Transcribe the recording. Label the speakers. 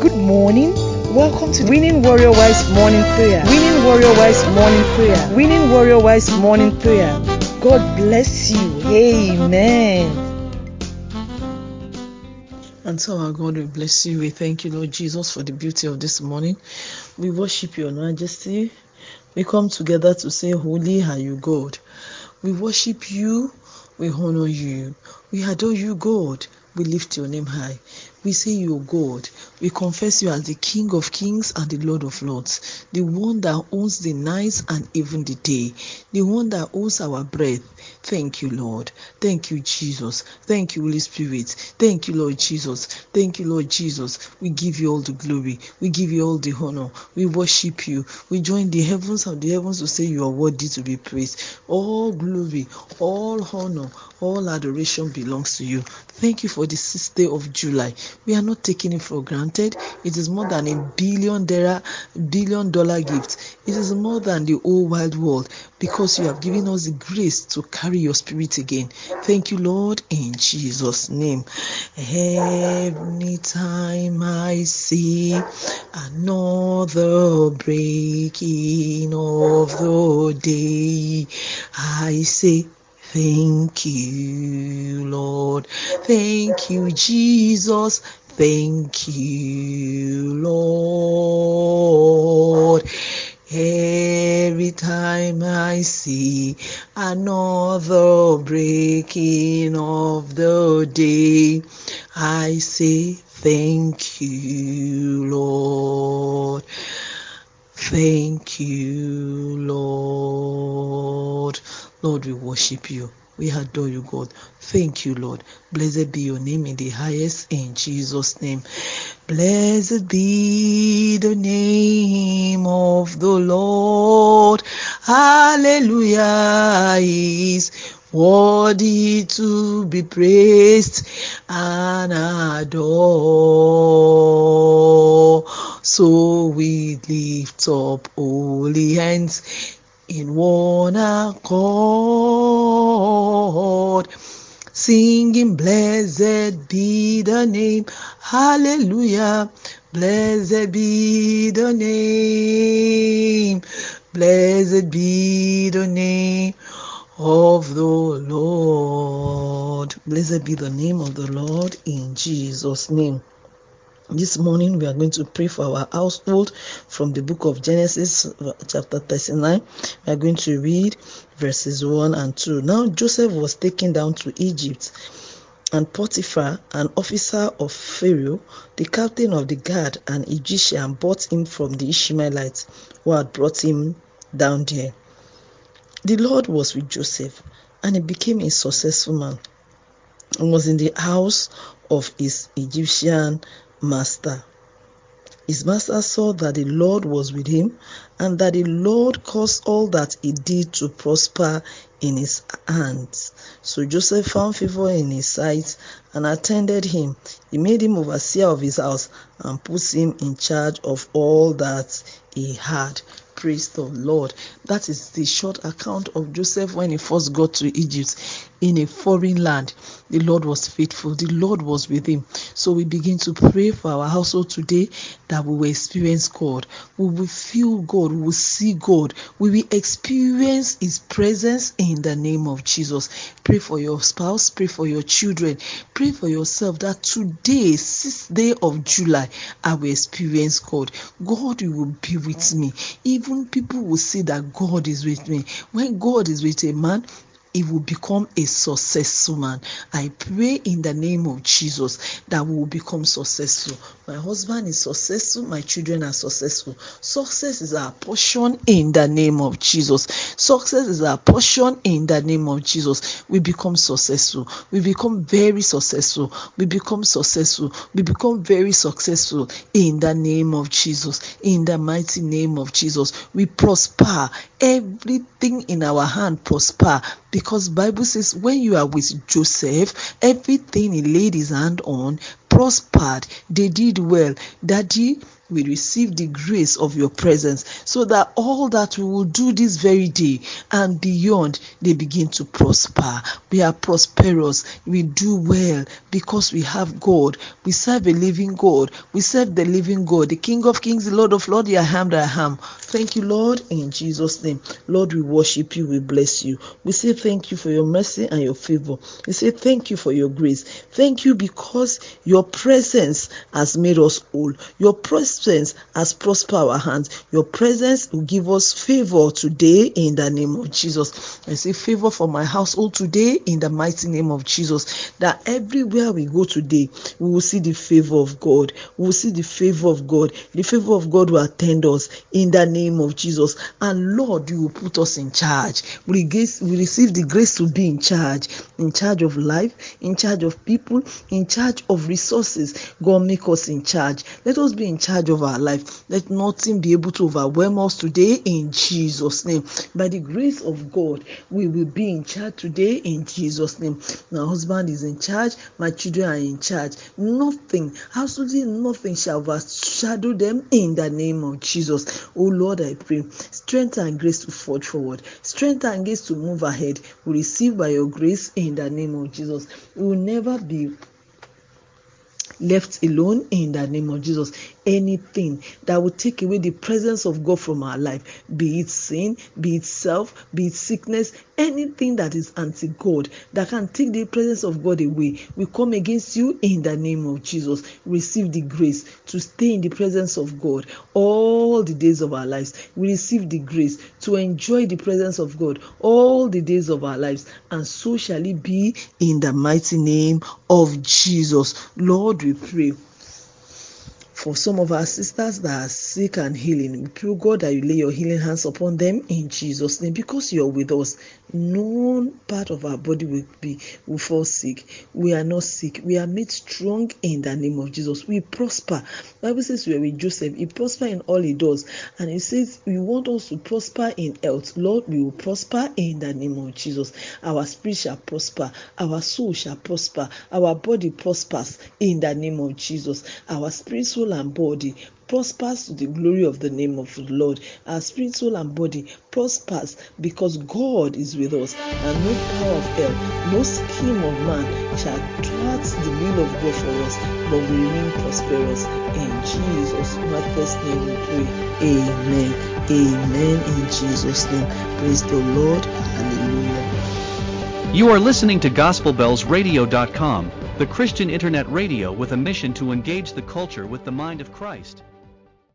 Speaker 1: Good morning. Welcome to Winning Warrior Wives Morning Prayer. Winning Warrior Wives Morning Prayer. Winning Warrior Wives Morning Prayer. God bless you. Amen.
Speaker 2: And so our God will bless you. We thank you, Lord Jesus, for the beauty of this morning. We worship your majesty. We come together to say, Holy are you, God. We worship you. We honor you. We adore you, God. We lift your name high. We say you are God. We confess you as the King of kings and the Lord of lords, the one that owns the night and even the day, the one that owns our breath. Thank you, Lord. Thank you, Jesus. Thank you, Holy Spirit. Thank you, Lord Jesus. Thank you, Lord Jesus. We give you all the glory. We give you all the honor. We worship you. We join the heavens and the heavens to say you are worthy to be praised. All glory, all honor, all adoration belongs to you. Thank you for the sixth day of July. We are not taking it for granted. It is more than a billion dollar, billion dollar gift. It is more than the whole wide world because you have given us the grace to carry your spirit again. Thank you, Lord, in Jesus' name. Every time I see another breaking of the day, I say, Thank you, Lord. Thank you, Jesus. Thank you, Lord. Every time I see another breaking of the day, I say, Thank you, Lord. Thank you, Lord. Lord, we worship you. We adore you, God. Thank you, Lord. Blessed be your name in the highest, in Jesus' name. Blessed be the name of the Lord. Hallelujah worthy to be praised and adored. So we lift up holy hands in one accord, singing, Blessed be the name, Hallelujah. Blessed be the name, blessed be the name of the Lord. Blessed be the name of the Lord in Jesus' name. This morning we are going to pray for our household from the book of Genesis, uh, chapter 39. We are going to read verses 1 and 2. Now Joseph was taken down to Egypt, and Potiphar, an officer of Pharaoh, the captain of the guard, an Egyptian, bought him from the Ishmaelites who had brought him down there. The Lord was with Joseph, and he became a successful man and was in the house of his Egyptian master. His master saw that the Lord was with him and that the Lord caused all that he did to prosper in his hands. So Joseph found favor in his sight and attended him. He made him overseer of his house and put him in charge of all that he had. Praise the Lord. That is the short account of Joseph when he first got to Egypt in a foreign land. The Lord was faithful, the Lord was with him. So we begin to pray for our household today that we will experience God, we will feel God, we will see God, we will experience His presence in the name of Jesus. Pray for your spouse, pray for your children, pray for yourself that today, 6th day of July, I will experience God. God will be with me. Even people will see that God is with me. When God is with a man, he will become a successful man. I pray in the name of Jesus that we will become successful. My husband is successful, my children are successful. Success is our portion in the name of Jesus. Success is our portion in the name of Jesus. We become successful. We become very successful. We become successful. We become very successful in the name of Jesus. In the mighty name of Jesus. We prosper. Everything in our hand prosper because bible says when you are with joseph everything he laid his hand on prospered, they did well. Daddy, we receive the grace of your presence so that all that we will do this very day and beyond they begin to prosper. We are prosperous. We do well because we have god. We serve a living god. We serve the living god the king of kings the lord of lords the i that i am. Thank you lord in jesus name. Lord we worship you. We bless you. We say thank you for your mercy and your favor. We say thank you for your grace. Thank you because your presence has made us whole. Your presence presence has prospered our hands. Your presence will give us favor today in the name of Jesus. I say favor for my household today in the mighty name of Jesus. That everywhere we go today, we will see the favor of God. We will see the favor of God. The favor of God will attend us in the name of Jesus. And Lord, you will put us in charge. We receive the grace to be in charge, in charge of life, in charge of people, in charge of resources. God make us in charge. Let us be in charge of our life. Let nothing be able to overwhelm us today in Jesus' name. By the grace of God, we will be in charge today in Jesus' name. My husband is in charge, my children are in charge. Nothing, absolutely nothing shall overshadow them in the name of Jesus. Oh Lord, I pray strength and grace to forge forward, strength and grace to move ahead. We receive by your grace in the name of Jesus. We will never be left alone in the name of Jesus. Anything that will take away the presence of God from our life, be it sin, be it self, be it sickness, anything that is anti God that can take the presence of God away, we come against you in the name of Jesus. Receive the grace to stay in the presence of God all the days of our lives. We receive the grace to enjoy the presence of God all the days of our lives, and so shall it be in the mighty name of Jesus. Lord, pray for some of our sisters that are sick and healing. We pray, God, that you lay your healing hands upon them in Jesus' name because you're with us. No part of our body will be will fall sick. We are not sick. We are made strong in the name of Jesus. We prosper. Bible says we are with Joseph. He prosper in all he does, and he says we want us to prosper in health. Lord, we will prosper in the name of Jesus. Our spirit shall prosper. Our soul shall prosper. Our body prospers in the name of Jesus. Our spirit, soul, soul and body prospers to the glory of the name of the Lord. Our spirit, soul, and body prospers because God is with us, and no power of hell, no scheme of man shall thwart the will of God for us, but we remain prosperous. In Jesus' matchless name we pray. Amen. Amen. In Jesus' name. Praise the Lord. Hallelujah.
Speaker 3: You are listening to GospelBellsRadio.com the Christian internet radio with a mission to engage the culture with the mind of Christ.